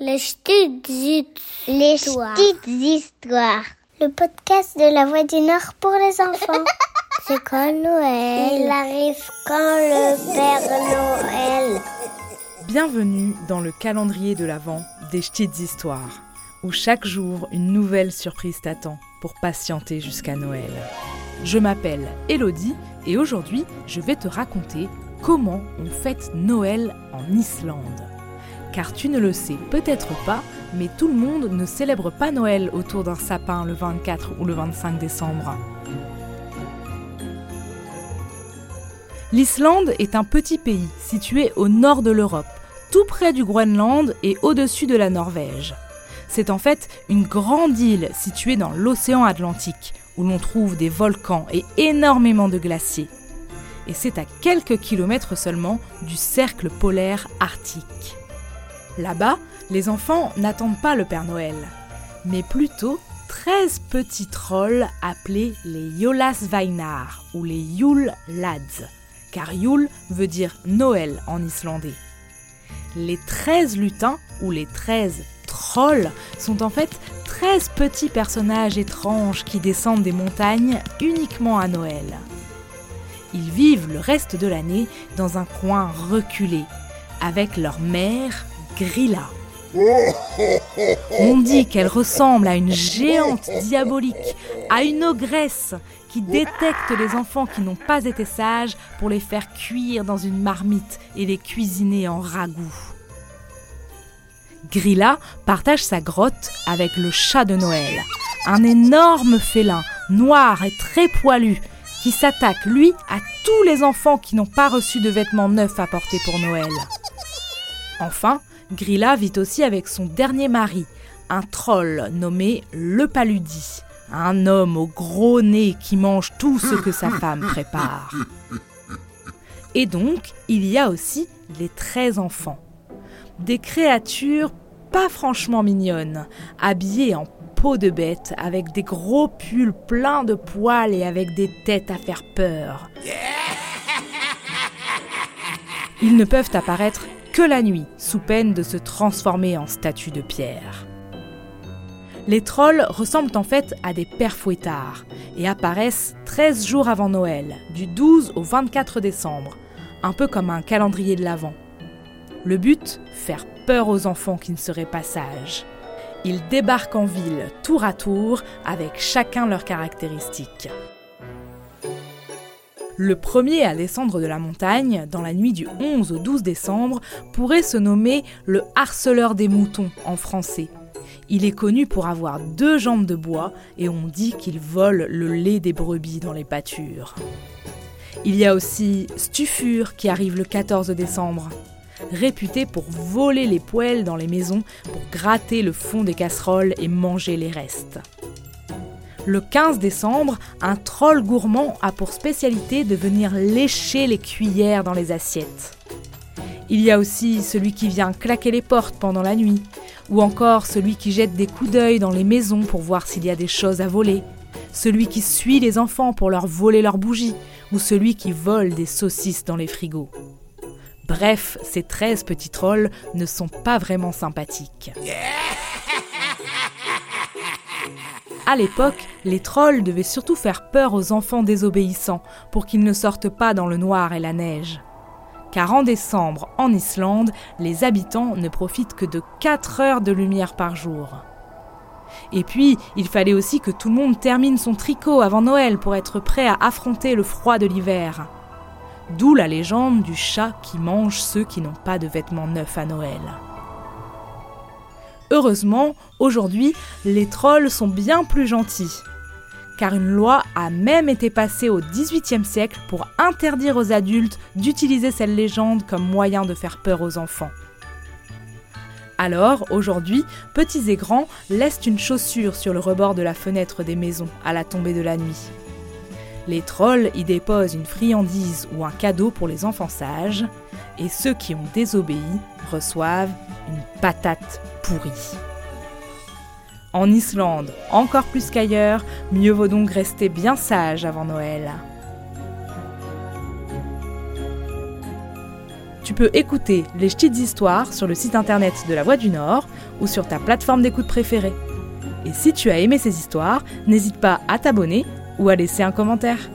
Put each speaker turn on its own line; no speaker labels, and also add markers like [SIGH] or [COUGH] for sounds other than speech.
Les petites
Les
histoires.
petites histoires.
Le podcast de la Voix du Nord pour les enfants. [LAUGHS] C'est quand Noël Il arrive quand le Père Noël
Bienvenue dans le calendrier de l'Avent des petites histoires, où chaque jour une nouvelle surprise t'attend pour patienter jusqu'à Noël. Je m'appelle Elodie et aujourd'hui je vais te raconter comment on fête Noël en Islande. Car tu ne le sais peut-être pas, mais tout le monde ne célèbre pas Noël autour d'un sapin le 24 ou le 25 décembre. L'Islande est un petit pays situé au nord de l'Europe, tout près du Groenland et au-dessus de la Norvège. C'est en fait une grande île située dans l'océan Atlantique, où l'on trouve des volcans et énormément de glaciers. Et c'est à quelques kilomètres seulement du cercle polaire arctique. Là-bas, les enfants n'attendent pas le Père Noël, mais plutôt 13 petits trolls appelés les Jólasveinar ou les Yule Lads, car Yule veut dire Noël en islandais. Les 13 lutins ou les 13 trolls sont en fait 13 petits personnages étranges qui descendent des montagnes uniquement à Noël. Ils vivent le reste de l'année dans un coin reculé, avec leur mère Grilla. On dit qu'elle ressemble à une géante diabolique, à une ogresse qui détecte les enfants qui n'ont pas été sages pour les faire cuire dans une marmite et les cuisiner en ragoût. Grilla partage sa grotte avec le chat de Noël, un énorme félin, noir et très poilu, qui s'attaque, lui, à tous les enfants qui n'ont pas reçu de vêtements neufs à porter pour Noël. Enfin, Grilla vit aussi avec son dernier mari, un troll nommé Le Paludi, un homme au gros nez qui mange tout ce que sa femme prépare. Et donc, il y a aussi les 13 enfants. Des créatures pas franchement mignonnes, habillées en peau de bête, avec des gros pulls pleins de poils et avec des têtes à faire peur. Ils ne peuvent apparaître la nuit, sous peine de se transformer en statues de pierre. Les trolls ressemblent en fait à des pères fouettards et apparaissent 13 jours avant Noël, du 12 au 24 décembre, un peu comme un calendrier de l'Avent. Le but Faire peur aux enfants qui ne seraient pas sages. Ils débarquent en ville tour à tour avec chacun leurs caractéristiques. Le premier à descendre de la montagne, dans la nuit du 11 au 12 décembre, pourrait se nommer le harceleur des moutons en français. Il est connu pour avoir deux jambes de bois et on dit qu'il vole le lait des brebis dans les pâtures. Il y a aussi Stufur qui arrive le 14 décembre, réputé pour voler les poêles dans les maisons pour gratter le fond des casseroles et manger les restes. Le 15 décembre, un troll gourmand a pour spécialité de venir lécher les cuillères dans les assiettes. Il y a aussi celui qui vient claquer les portes pendant la nuit, ou encore celui qui jette des coups d'œil dans les maisons pour voir s'il y a des choses à voler, celui qui suit les enfants pour leur voler leurs bougies, ou celui qui vole des saucisses dans les frigos. Bref, ces 13 petits trolls ne sont pas vraiment sympathiques. À l'époque, les trolls devaient surtout faire peur aux enfants désobéissants pour qu'ils ne sortent pas dans le noir et la neige. Car en décembre, en Islande, les habitants ne profitent que de 4 heures de lumière par jour. Et puis, il fallait aussi que tout le monde termine son tricot avant Noël pour être prêt à affronter le froid de l'hiver. D'où la légende du chat qui mange ceux qui n'ont pas de vêtements neufs à Noël. Heureusement, aujourd'hui, les trolls sont bien plus gentils. Car une loi a même été passée au XVIIIe siècle pour interdire aux adultes d'utiliser cette légende comme moyen de faire peur aux enfants. Alors, aujourd'hui, petits et grands laissent une chaussure sur le rebord de la fenêtre des maisons à la tombée de la nuit. Les trolls y déposent une friandise ou un cadeau pour les enfants sages, et ceux qui ont désobéi reçoivent une patate pourrie. En Islande, encore plus qu'ailleurs, mieux vaut donc rester bien sage avant Noël. Tu peux écouter les petites histoires sur le site internet de La Voix du Nord ou sur ta plateforme d'écoute préférée. Et si tu as aimé ces histoires, n'hésite pas à t'abonner ou à laisser un commentaire.